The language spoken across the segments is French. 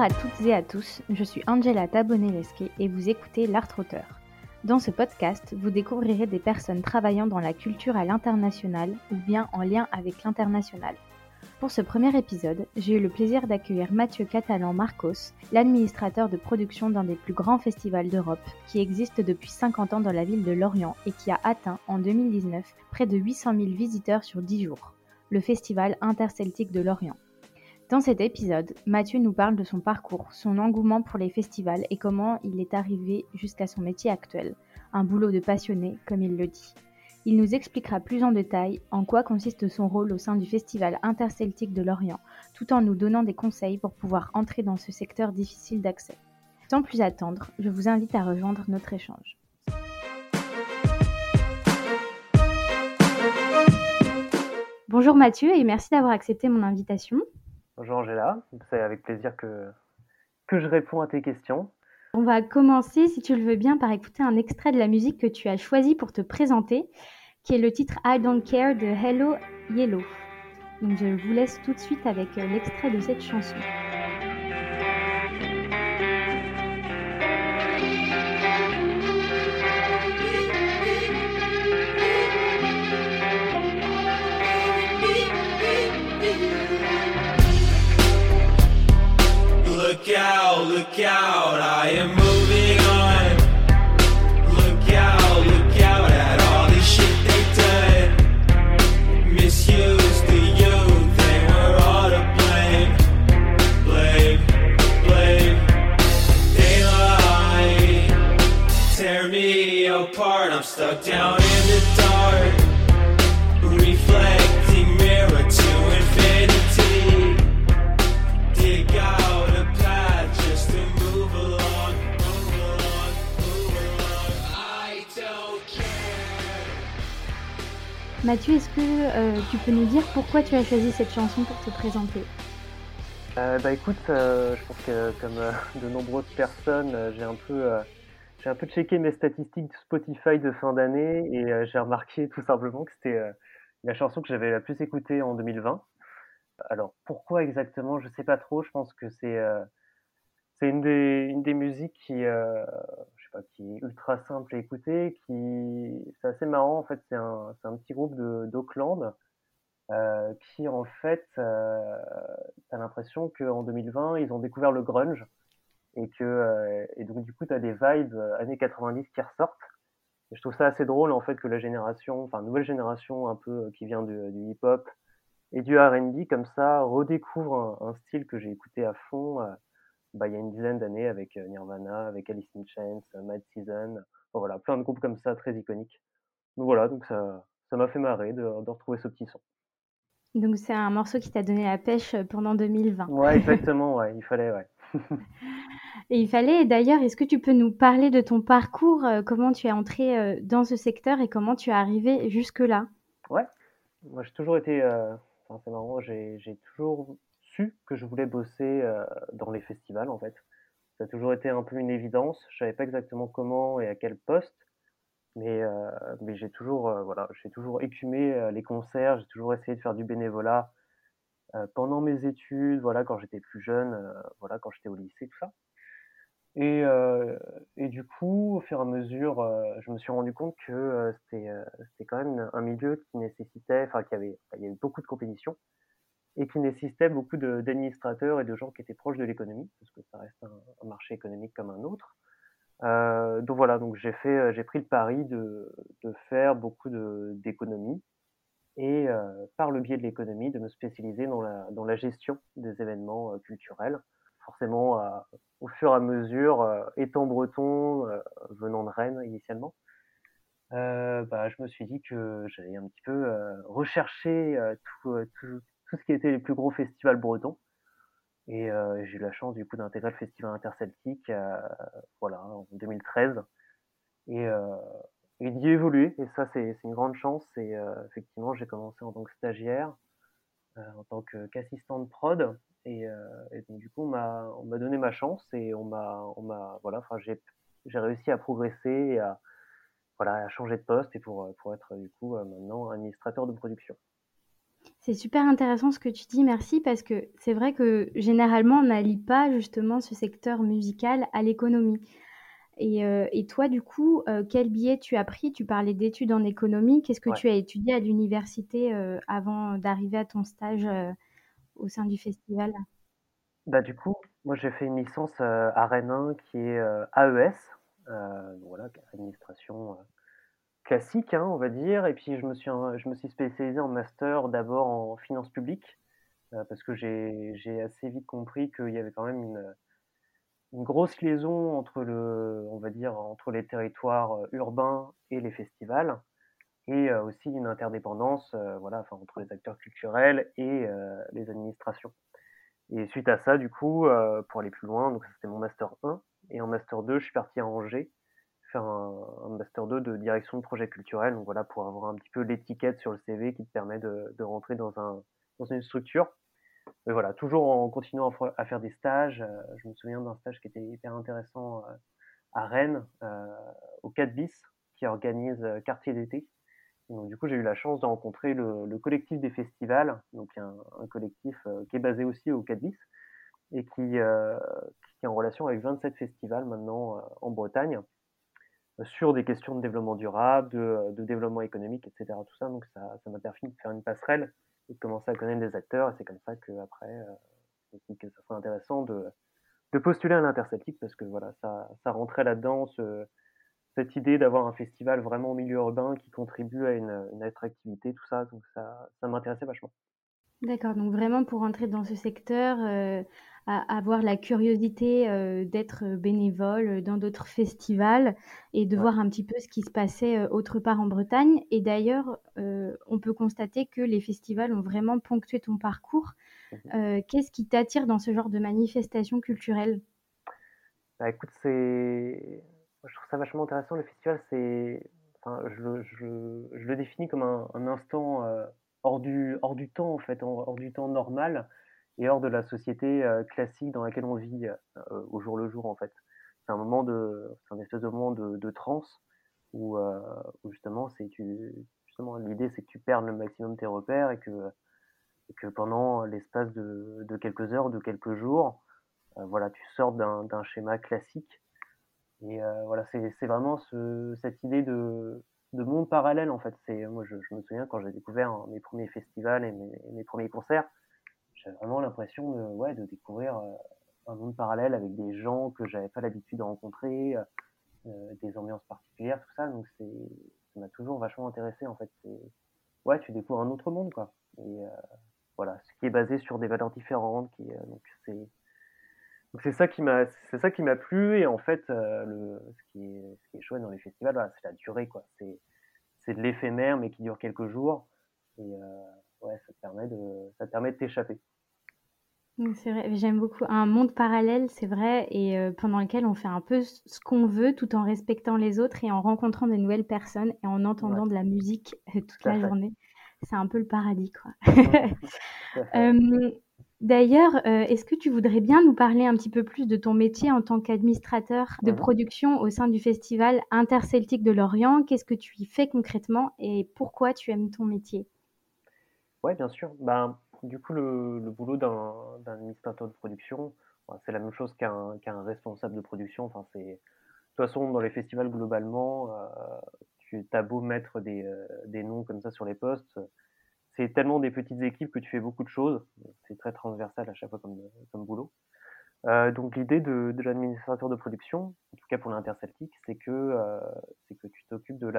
à toutes et à tous, je suis Angela Tabonelesque et vous écoutez L'Art Auteur. Dans ce podcast, vous découvrirez des personnes travaillant dans la culture à l'international ou bien en lien avec l'international. Pour ce premier épisode, j'ai eu le plaisir d'accueillir Mathieu Catalan Marcos, l'administrateur de production d'un des plus grands festivals d'Europe, qui existe depuis 50 ans dans la ville de Lorient et qui a atteint en 2019 près de 800 000 visiteurs sur 10 jours, le Festival interceltique de Lorient. Dans cet épisode, Mathieu nous parle de son parcours, son engouement pour les festivals et comment il est arrivé jusqu'à son métier actuel, un boulot de passionné, comme il le dit. Il nous expliquera plus en détail en quoi consiste son rôle au sein du Festival interceltique de Lorient, tout en nous donnant des conseils pour pouvoir entrer dans ce secteur difficile d'accès. Sans plus attendre, je vous invite à rejoindre notre échange. Bonjour Mathieu et merci d'avoir accepté mon invitation. Bonjour Angela, c'est avec plaisir que, que je réponds à tes questions. On va commencer, si tu le veux bien, par écouter un extrait de la musique que tu as choisi pour te présenter, qui est le titre I Don't Care de Hello Yellow. Donc je vous laisse tout de suite avec euh, l'extrait de cette chanson. Look out, I am moving on. Look out, look out at all this shit they've done. Misused the youth, they were all to blame. Blame, blame. They lie, tear me apart. I'm stuck down in the dark. Reflecting mirror to infinity. Mathieu, est-ce que euh, tu peux nous dire pourquoi tu as choisi cette chanson pour te présenter? Euh, bah écoute, euh, je pense que comme de nombreuses personnes, j'ai un peu j'ai un peu checké mes statistiques Spotify de fin d'année et j'ai remarqué tout simplement que c'était la chanson que j'avais la plus écoutée en 2020. Alors pourquoi exactement, je sais pas trop. Je pense que c'est une des une des musiques qui qui est ultra simple à écouter, qui c'est assez marrant en fait. C'est un un petit groupe d'Auckland euh, qui en fait, euh, t'as l'impression qu'en 2020, ils ont découvert le grunge et que euh, et donc du coup, t'as des vibes euh, années 90 qui ressortent. Je trouve ça assez drôle en fait que la génération, enfin nouvelle génération un peu qui vient du, hip-hop et du R&B comme ça redécouvre un style que j'ai écouté à fond. Euh, bah, il y a une dizaine d'années avec euh, Nirvana, avec Alice in Chains, euh, Mad Season, Enfin, voilà, plein de groupes comme ça très iconiques. Donc voilà, donc ça ça m'a fait marrer de, de retrouver ce petit son. Donc c'est un morceau qui t'a donné la pêche pendant 2020. Ouais, exactement, ouais, il fallait, ouais. Et il fallait, d'ailleurs, est-ce que tu peux nous parler de ton parcours, euh, comment tu es entré euh, dans ce secteur et comment tu es arrivé jusque-là? Ouais, moi j'ai toujours été, euh, enfin, c'est marrant, j'ai toujours que je voulais bosser euh, dans les festivals en fait. Ça a toujours été un peu une évidence. Je savais pas exactement comment et à quel poste, mais euh, mais j'ai toujours, euh, voilà, j'ai toujours écumé les concerts. J'ai toujours essayé de faire du bénévolat pendant mes études, voilà, quand j'étais plus jeune, voilà, quand j'étais au lycée, tout ça. Et, et du coup, au fur et à mesure, je me suis rendu compte que euh, c'était quand même un milieu qui nécessitait, enfin, qu'il y avait, il y avait beaucoup de compétition et qui nécessitait beaucoup d'administrateurs et de gens qui étaient proches de l'économie, parce que ça reste un, marché économique comme un autre. Euh, donc voilà, donc j'ai fait, euh, j'ai pris le pari de, de faire beaucoup de- d'économie et euh, par le biais de l'économie, de me spécialiser dans la, dans la gestion des événements culturels. Forcément, au fur et à mesure, étant breton, venant de Rennes initialement, bah, je me suis dit que j'allais un petit peu euh, rechercher tout, tout, tout ce qui était les plus gros festivals bretons. Et euh, j'ai eu la chance du coup d'intégrer le festival interceltique euh, voilà, en 2013 et, euh, et d'y évoluer. Et ça, c'est une grande chance. Et euh, effectivement, j'ai commencé en tant que stagiaire, euh, en tant qu'assistant de prod. Et, euh, donc, du coup, on m'a on m'a donné ma chance et on on voilà, j'ai j'ai réussi à progresser à voilà à changer de poste et pour euh, pour être du coup euh, maintenant administrateur de production. C'est super intéressant ce que tu dis, merci, parce que c'est vrai que généralement, on n'allie pas justement ce secteur musical à l'économie. Et, euh, et toi, du coup, euh, quel billet tu as pris? Tu parlais d'études en économie. Qu'est-ce que Ouais. tu as étudié à l'université euh, avant d'arriver à ton stage au sein du festival? Bah, du coup, moi j'ai fait une licence à Rennes 1 qui est AES, voilà, administration classique, hein, on va dire. Et puis je me suis, je me suis spécialisé en master d'abord en finances publiques, euh, parce que j'ai assez vite compris qu'il y avait quand même une, une grosse liaison entre le, on va dire, entre les territoires euh, urbains et les festivals, et euh, aussi une interdépendance, voilà, entre les acteurs culturels et les administrations. Et suite à ça, du coup, pour aller plus loin, donc c'était mon master 1, et en master 2, je suis parti à Angers faire un, master 2 de direction de projet culturel, donc voilà, pour avoir un petit peu l'étiquette sur le CV qui te permet de, rentrer dans, un, dans une structure. Mais voilà, toujours en continuant à, fa- à faire des stages. euh, je me souviens d'un stage qui était hyper intéressant euh, à Rennes, euh, au 4 bis, qui organise Quartier d'été. Donc, du coup, j'ai eu la chance de rencontrer le, le collectif des festivals, donc un, collectif qui est basé aussi au 4 bis et qui, qui est en relation avec 27 festivals maintenant en Bretagne sur des questions de développement durable, de, de développement économique, etc. Tout ça, donc ça m'a permis de faire une passerelle et de commencer à connaître des acteurs. Et c'est comme ça euh, me suis dit que ça serait intéressant de, postuler à l'Interceltique parce que voilà, ça, ça rentrait là-dedans, ce- cette idée d'avoir un festival vraiment au milieu urbain qui contribue à une, une attractivité, tout ça. Donc ça, ça m'intéressait vachement. D'accord, donc vraiment pour entrer dans ce secteur, euh, avoir la curiosité euh, d'être bénévole dans d'autres festivals et de Ouais. voir un petit peu ce qui se passait euh, autre part en Bretagne. Et d'ailleurs, euh, on peut constater que les festivals ont vraiment ponctué ton parcours. Euh, qu'est-ce qui t'attire dans ce genre de manifestation culturelle? Bah écoute, c'est. Je trouve ça vachement intéressant. Le festival, c'est. Enfin, je, le- je, je le définis comme un, un instant euh, hors du, hors du temps, en fait, hors, du temps normal et hors de la société euh, classique dans laquelle on vit euh, au jour le jour, en fait. C'est un moment de. C'est un espèce de moment de, de transe où, euh, où justement, c'est tu. Justement, l'idée, c'est que tu perdes le maximum tes repères et que, et que pendant l'espace de, de quelques heures, de quelques jours, voilà, tu sors d'un schéma classique. Et voilà, c'est vraiment ce, cette idée de, de monde parallèle, en fait. C'est, moi, je, me souviens quand j'ai découvert hein, mes premiers festivals et mes, premiers concerts, j'avais vraiment l'impression de, ouais, de découvrir euh, un monde parallèle avec des gens que j'avais pas l'habitude de rencontrer, euh, des ambiances particulières, tout ça. Donc, c'est, ça m'a toujours vachement intéressé, en fait. C'est, ouais, tu découvres un autre monde, quoi. Et euh, voilà, ce qui est basé sur des valeurs différentes, qui, euh, donc c'est, c'est ça qui m'a, c'est ça qui m'a plu et en fait, euh, le, ce qui est, ce qui est chouette dans les festivals, voilà, c'est la durée quoi. C'est, c'est de l'éphémère mais qui dure quelques jours et euh, ouais, ça te permet de, ça te permet de t'échapper. C'est vrai, j'aime beaucoup. Un monde parallèle, c'est vrai, et euh, pendant lequel on fait un peu ce qu'on veut tout en respectant les autres et en rencontrant de nouvelles personnes et en Ouais, entendant de la musique toute la fait. journée. C'est un peu le paradis, quoi. D'ailleurs, euh, est-ce que tu voudrais bien nous parler un petit peu plus de ton métier en tant qu'administrateur de production au sein du festival Interceltique de Lorient? Qu'est-ce que tu y fais concrètement et pourquoi tu aimes ton métier? Ouais, bien sûr. Ben, du coup, le, le boulot d'un, administrateur de production, ben, c'est la même chose qu'un, responsable de production. Enfin, c'est, de toute façon, dans les festivals, globalement, euh, tu as beau mettre des, euh, des noms comme ça sur les postes, c'est tellement des petites équipes que tu fais beaucoup de choses. C'est très transversal à chaque fois comme, boulot. Euh, donc l'idée de, l'administrateur de production, en tout cas pour l'Interceltique, c'est que, euh, que tu t'occupes de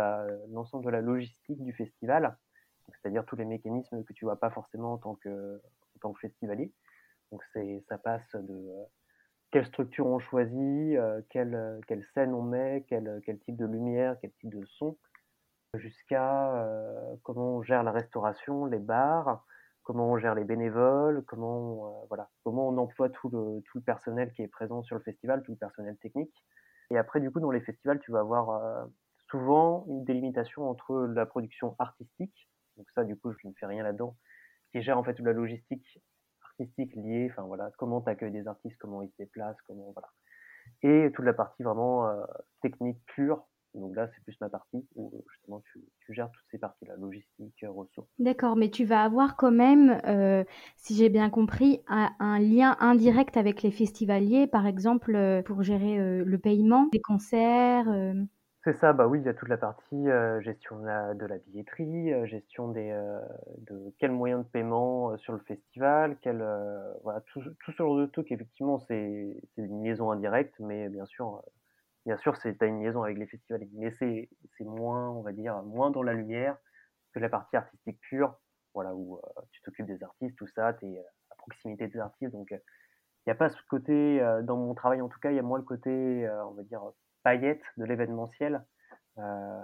l'ensemble de la logistique du festival, c'est-à-dire tous les mécanismes que tu vois pas forcément en tant que, festivalier. Donc ça passe de euh, quelle structure on choisit, quelle, quelle scène on met, quel, quel type de lumière, quel type de son, jusqu'à euh, comment on gère la restauration, les bars, comment on gère les bénévoles, comment, euh, voilà, comment on emploie tout le, tout le personnel qui est présent sur le festival, tout le personnel technique. Et après, du coup, dans les festivals, tu vas avoir euh, souvent une délimitation entre la production artistique, donc ça, du coup, je ne fais rien là-dedans, qui gère en fait toute la logistique artistique liée, enfin voilà, comment tu accueilles des artistes, comment ils se déplacent, comment, voilà. Et toute la partie vraiment euh, technique pure, Donc là, c'est plus ma partie où justement tu, tu gères toutes ces parties-là, logistique, ressources. D'accord, mais tu vas avoir quand même, euh, si j'ai bien compris, un, un lien indirect avec les festivaliers, par exemple, euh, pour gérer euh, le paiement des concerts. euh. C'est ça, bah oui, il y a toute la partie euh, gestion de la, de la billetterie, euh, gestion des, euh, de quels moyens de paiement euh, sur le festival, quel, euh, voilà, tout, tout ce genre de trucs, effectivement, c'est une liaison indirecte, mais bien sûr, euh, bien sûr, c'est t'as une liaison avec les festivals, mais c'est moins, on va dire, moins dans la lumière que la partie artistique pure, voilà, où euh, tu t'occupes des artistes, tout ça, tu es à proximité des artistes, donc euh, il n'y a pas ce côté, euh, dans mon travail en tout cas, il y a moins le côté, euh, on va dire, paillette de l'événementiel euh,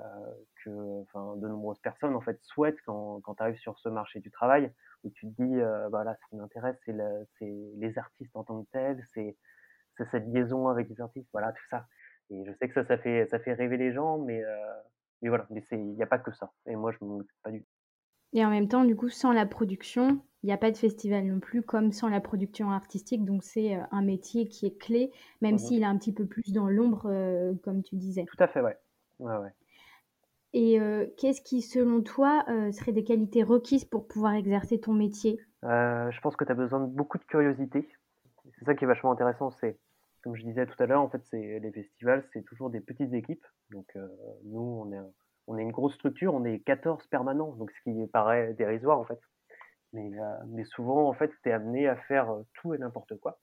que de nombreuses personnes en fait souhaitent quand, tu arrives sur ce marché du travail où tu te dis euh, voilà ce qui m'intéresse c'est le, c'est les artistes en tant que tels c'est cette liaison avec les artistes voilà tout ça et je sais que ça ça fait ça fait rêver les gens mais euh, mais voilà il n'y a pas que ça et moi je m'en occupe pas du tout Et en même temps, du coup, sans la production, il n'y a pas de festival non plus, comme sans la production artistique. Donc, c'est euh, un métier qui est clé, même Mhm. s'il est un petit peu plus dans l'ombre, euh, comme tu disais. tout à fait ouais ouais ouais Et euh, qu'est-ce qui, selon toi, euh, seraient des qualités requises pour pouvoir exercer ton métier? Je pense que tu as besoin de beaucoup de curiosité. C'est ça qui est vachement intéressant. C'est, comme je disais tout à l'heure, en fait, c'est les festivals, c'est toujours des petites équipes. Donc, euh, nous, on est, on est une grosse structure, on est 14 permanents, donc ce qui paraît dérisoire, en fait. Mais, euh, souvent, en fait, tu es amené à faire euh, tout et n'importe quoi.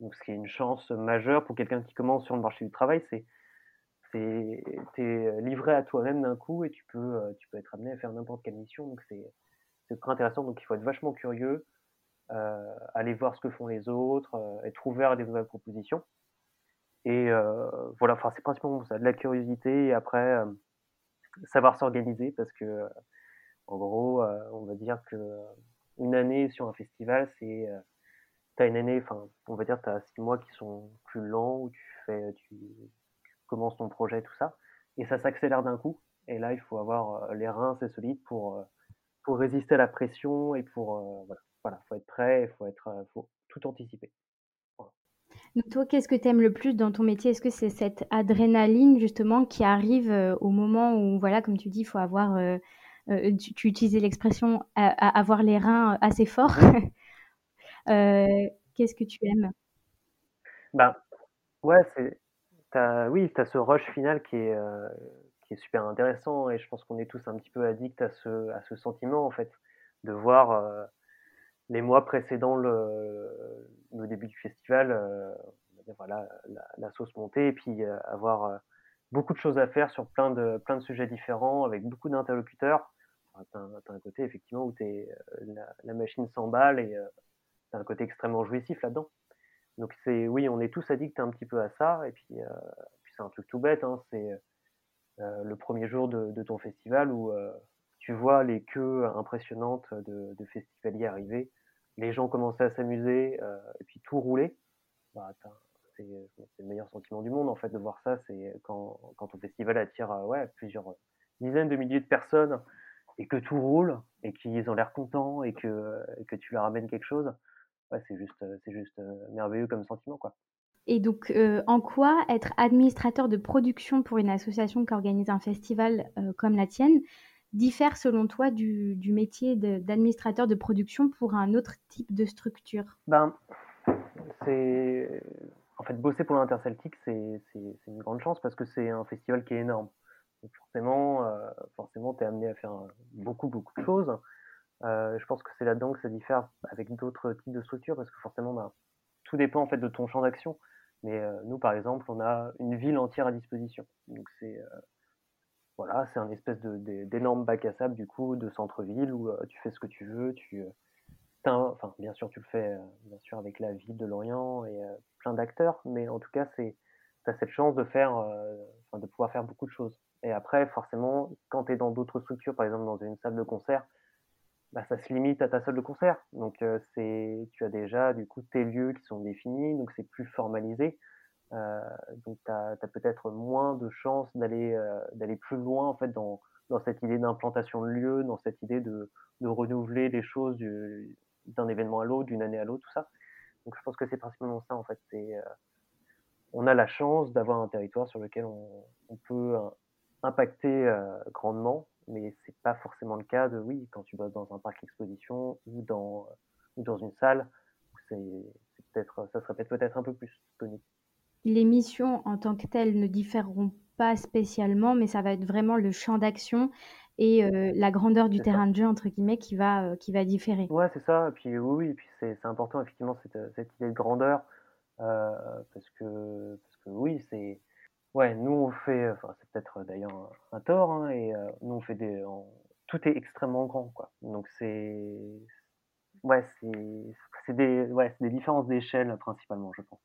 Donc, ce qui est une chance majeure pour quelqu'un qui commence sur le marché du travail, c'est c'est t'es livré à toi-même d'un coup et tu peux tu peux être amené à faire n'importe quelle mission. Donc, c'est très intéressant. Donc, il faut être vachement curieux aller voir ce que font les autres, euh, être ouvert à des nouvelles propositions. Et euh, voilà, enfin c'est principalement ça, de la curiosité et après euh, savoir s'organiser parce que euh, en gros, euh, on va dire que euh, une année sur un festival, c'est euh, t'as une année, enfin on va dire t'as six mois qui sont plus lents où tu fais, tu, tu commences ton projet tout ça et ça s'accélère d'un coup. Et là, il faut avoir euh, les reins assez solides pour euh, pour résister à la pression et pour euh, voilà, voilà, faut être prêt, il faut être, faut tout anticiper. Donc, toi, qu'est-ce que tu aimes le plus dans ton métier? Est-ce que c'est cette adrénaline, justement, qui arrive au moment où, voilà, comme tu dis, il faut avoir, euh, tu, tu utilisais l'expression, avoir les reins assez forts? Euh, qu'est-ce que tu aimes? Ben ouais, c'est t'as, oui, t'as ce rush final qui est euh, qui est super intéressant et je pense qu'on est tous un petit peu addicts à ce à ce sentiment en fait de voir les mois précédant le, le début du festival, euh, voilà, la, la sauce montée et puis euh, avoir euh, beaucoup de choses à faire sur plein de, plein de sujets différents avec beaucoup d'interlocuteurs. Enfin, t'as, un- côté effectivement où t'es, euh, la, la machine s'emballe et euh, t'as un côté extrêmement jouissif là-dedans. Donc c'est, oui, on est tous addicts un petit peu à ça et puis, euh, puis c'est un truc tout bête, hein, c'est le premier jour de, de ton festival où tu vois les queues impressionnantes de, de festivaliers arriver, les gens commençaient à s'amuser euh, et puis tout rouler. Bah, t'as- c'est le meilleur sentiment du monde en fait de voir ça. C'est quand, quand ton festival attire euh, ouais, plusieurs dizaines de milliers de personnes et que tout roule et qu'ils ont l'air contents et que, que tu leur amènes quelque chose. Ouais, c'est juste, euh, c'est juste euh, merveilleux comme sentiment quoi. Et donc, euh, en quoi être administrateur de production pour une association qui organise un festival euh, comme la tienne diffère selon toi du, métier d'administrateur de production pour un autre type de structure? Ben, c'est en fait bosser pour l'Interceltique, c'est une grande chance parce que c'est un festival qui est énorme. Donc forcément, euh, forcément, t'es amené à faire beaucoup beaucoup de choses. Euh, je pense que c'est là-dedans que ça diffère avec d'autres types de structures parce que forcément, ben, tout dépend en fait de ton champ d'action. Mais euh, nous, par exemple, on a une ville entière à disposition. Donc c'est voilà, c'est un espèce d'énorme bac à sable du coup de centre-ville où euh, tu fais ce que tu veux, tu euh, enfin, bien sûr, tu le fais, euh, bien sûr, avec la ville de Lorient et plein d'acteurs, mais en tout cas, c'est, t'as cette chance de faire, de pouvoir faire beaucoup de choses. Et après, forcément, quand tu es dans d'autres structures, par exemple dans une salle de concert, bah, ça se limite à ta salle de concert. Donc, c'est, tu as déjà, du coup, tes lieux qui sont définis, donc c'est plus formalisé. Euh, donc, tu as, peut-être moins de chances d'aller, euh, d'aller plus loin, en fait, dans, dans cette idée d'implantation de lieu, dans cette idée de, de renouveler les choses du, d'un événement à l'autre, d'une année à l'autre, tout ça. Donc je pense que c'est principalement ça en fait. Euh, on a la chance d'avoir un territoire sur lequel on, on peut impacté grandement, mais c'est pas forcément le cas de oui quand tu bosses dans un parc d'exposition ou dans ou dans une salle, c'est peut-être ça serait peut-être un peu plus connu. Les missions en tant que telles ne différeront pas spécialement, mais ça va être vraiment le champ d'action et la grandeur du terrain de jeu entre guillemets qui va, qui va différer. Ouais, c'est ça. Et puis oui, oui, puis c'est important effectivement cette, cette idée de grandeur parce que parce que oui, c'est ouais, nous on fait, enfin c'est peut-être d'ailleurs un, tort, hein, et nous on fait des, tout est extrêmement grand quoi. Donc c'est ouais, c'est c'est des ouais, c'est des différences d'échelle principalement, je pense.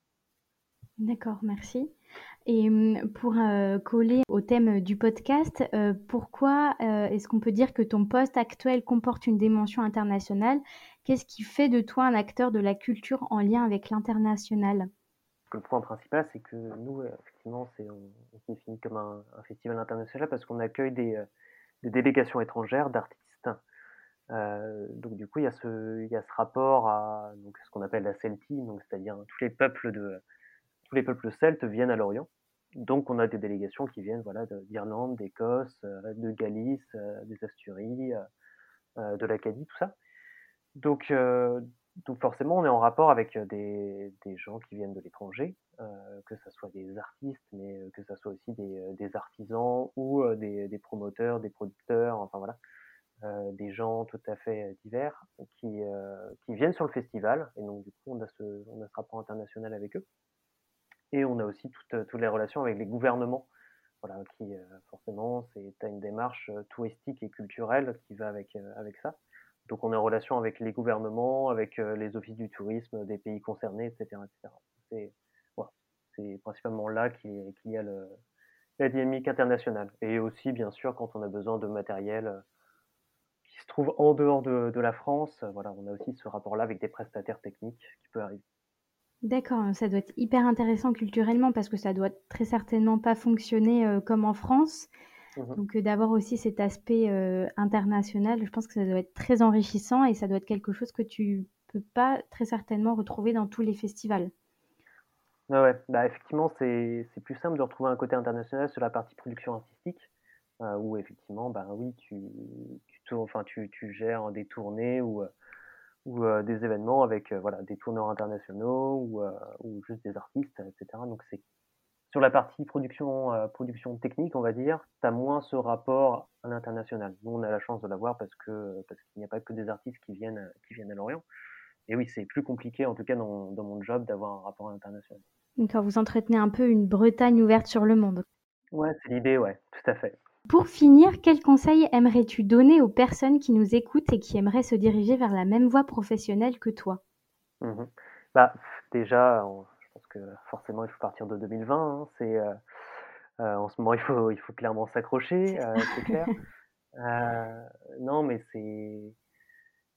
D'accord, merci. Et mmh, pour coller au thème du podcast, pourquoi est-ce qu'on peut dire que ton poste actuel comporte une dimension internationale? Qu'est-ce qui fait de toi un acteur de la culture en lien avec l'international? Le point principal, c'est que nous, effectivement, c'est, on, se définit comme un, festival international parce qu'on accueille des, délégations étrangères d'artistes. donc du coup, il y, a ce, rapport à ce qu'on appelle la CELTI, c'est-à-dire tous les peuples de tous les peuples celtes viennent à l'Orient. Donc on a des délégations qui viennent voilà, d'Irlande, d'Écosse, euh, de Galice, euh, des Asturies, euh, de l'Acadie, tout ça. Donc, donc forcément on est en rapport avec des, des gens qui viennent de l'étranger, que ce soit des artistes, mais que ce soit aussi des, des artisans ou des, promoteurs, des producteurs, enfin voilà. des gens tout à fait divers qui, qui viennent sur le festival et donc du coup on a ce, on a ce rapport international avec eux. Et on a aussi toutes, euh, toutes les relations avec les gouvernements, voilà, qui euh, forcément, c'est une démarche euh, touristique et culturelle qui va avec, avec ça. Donc on est en relation avec les gouvernements, avec les offices du tourisme des pays concernés, etc. etc. C'est voilà, principalement là qu'il y a le, la dynamique internationale. Et aussi, bien sûr, quand on a besoin de matériel qui se trouve en dehors de, de la France, voilà, on a aussi ce rapport-là avec des prestataires techniques qui peut arriver. D'accord, ça doit être hyper intéressant culturellement parce que ça doit très certainement pas fonctionner, euh, comme en France. Mmh Donc, euh, d'avoir aussi cet aspect, euh, international, je pense que ça doit être très enrichissant et ça doit être quelque chose que tu peux pas très certainement retrouver dans tous les festivals. Ouais, ouais, bah, effectivement, c'est plus simple de retrouver un côté international sur la partie production artistique, où effectivement, bah, oui, tu tu enfin, tu tu gères des tournées ou, ou des événements avec voilà, des tourneurs internationaux ou, ou, juste des artistes, etc. Donc c'est sur la partie production, production technique, on va dire, tu as moins ce rapport à l'international. Nous, on a la chance de l'avoir parce que parce qu'il n'y a pas que des artistes qui viennent qui viennent à Lorient. Et oui, c'est plus compliqué, en tout cas dans, dans mon job, d'avoir un rapport international. D'accord, vous entretenez un peu une Bretagne ouverte sur le monde. Ouais, c'est l'idée, ouais, tout à fait. Pour finir, quels conseils aimerais-tu donner aux personnes qui nous écoutent et qui aimeraient se diriger vers la même voie professionnelle que toi? Mmh bah, Déjà, je pense que forcément, il faut partir de 2020. Hein. c'est, euh, euh, en ce moment, il faut, il faut clairement s'accrocher, euh, c'est clair. non, mais c'est.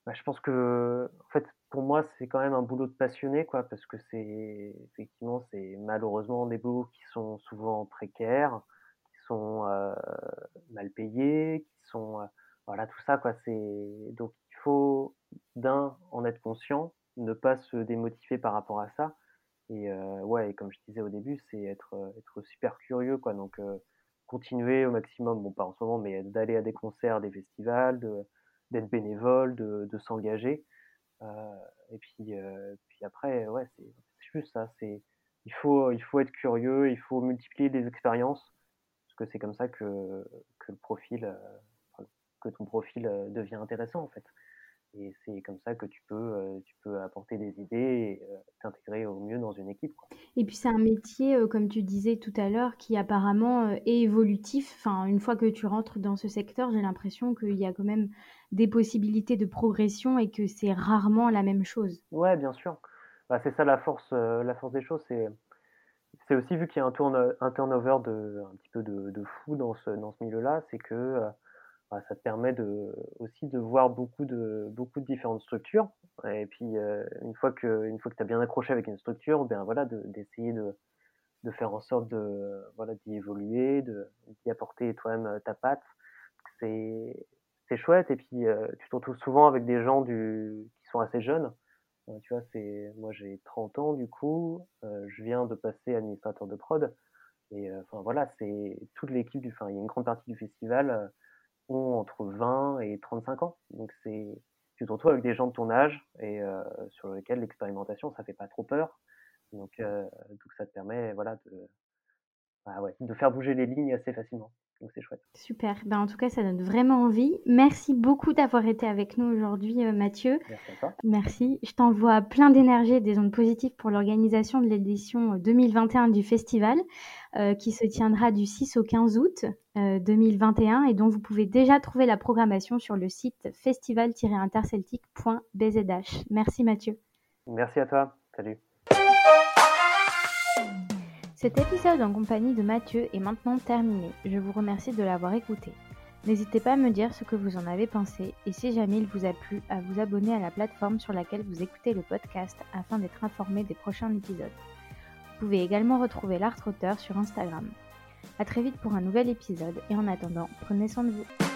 Bah, je pense que, en fait, pour moi, c'est quand même un boulot de passionné, quoi, parce que c'est effectivement, c'est malheureusement des boulots qui sont souvent précaires sont mal payés, qui sont voilà tout ça quoi. Donc il faut d'un en être conscient, ne pas se démotiver par rapport à ça. Et ouais, et comme je disais au début, c'est être être super curieux quoi. Donc continuer au maximum, bon pas en ce moment, mais d'aller à des concerts, des festivals, d'être bénévole, de, s'engager. et puis, après, ouais, c'est juste ça. Il faut, il faut être curieux, il faut multiplier les expériences que c'est comme ça que, que le profil, euh, que ton profil euh, devient intéressant en fait. Et c'est comme ça que tu peux, euh, tu peux apporter des idées et t'intégrer au mieux dans une équipe. Et puis c'est un métier, comme tu disais tout à l'heure, qui apparemment est évolutif. Enfin, une fois que tu rentres dans ce secteur, j'ai l'impression qu'il y a quand même des possibilités de progression et que c'est rarement la même chose. Ouais, bien sûr. Bah, c'est ça la force, la force des choses, c'est c'est aussi vu qu'il y a un, un turnover de, un petit peu de, de fou dans ce, dans ce milieu-là, c'est que euh, bah, ça te permet de, aussi de voir beaucoup de, beaucoup de différentes structures. Et puis, euh, une fois que, une fois que tu as bien accroché avec une structure, ben voilà, d'essayer de, de, faire en sorte de, voilà, d'y évoluer, d'y apporter toi-même euh, ta patte. C'est, c'est chouette. Et puis, tu te retrouves souvent avec des gens du, qui sont assez jeunes tu vois, c'est moi j'ai 30 ans du coup, je viens de passer administrateur de prod Et enfin voilà, c'est toute l'équipe du, enfin il y a une grande partie du festival ont entre 20 et 35 ans. Donc c'est tu te retrouves avec des gens de ton âge et sur lesquels l'expérimentation ça fait pas trop peur. Donc, donc ça te permet voilà de bah ouais, de faire bouger les lignes assez facilement. Donc c'est chouette. Super. Ben, en tout cas, ça donne vraiment envie. Merci beaucoup d'avoir été avec nous aujourd'hui, euh, Mathieu. Merci à toi. Merci. Je t'envoie plein d'énergie et des ondes positives pour l'organisation de l'édition 2021 du festival, euh, qui se tiendra du 6 au 15 août 2021 euh, et dont vous pouvez déjà trouver la programmation sur le site festival-interceltic.bzh. Merci Mathieu. Merci à toi. Salut. Cet épisode en compagnie de Mathieu est maintenant terminé. Je vous remercie de l'avoir écouté. N'hésitez pas à me dire ce que vous en avez pensé et si jamais il vous a plu, à vous abonner à la plateforme sur laquelle vous écoutez le podcast afin d'être informé des prochains épisodes. Vous pouvez également retrouver l'art auteur sur Instagram. A très vite pour un nouvel épisode et en attendant, prenez soin de vous.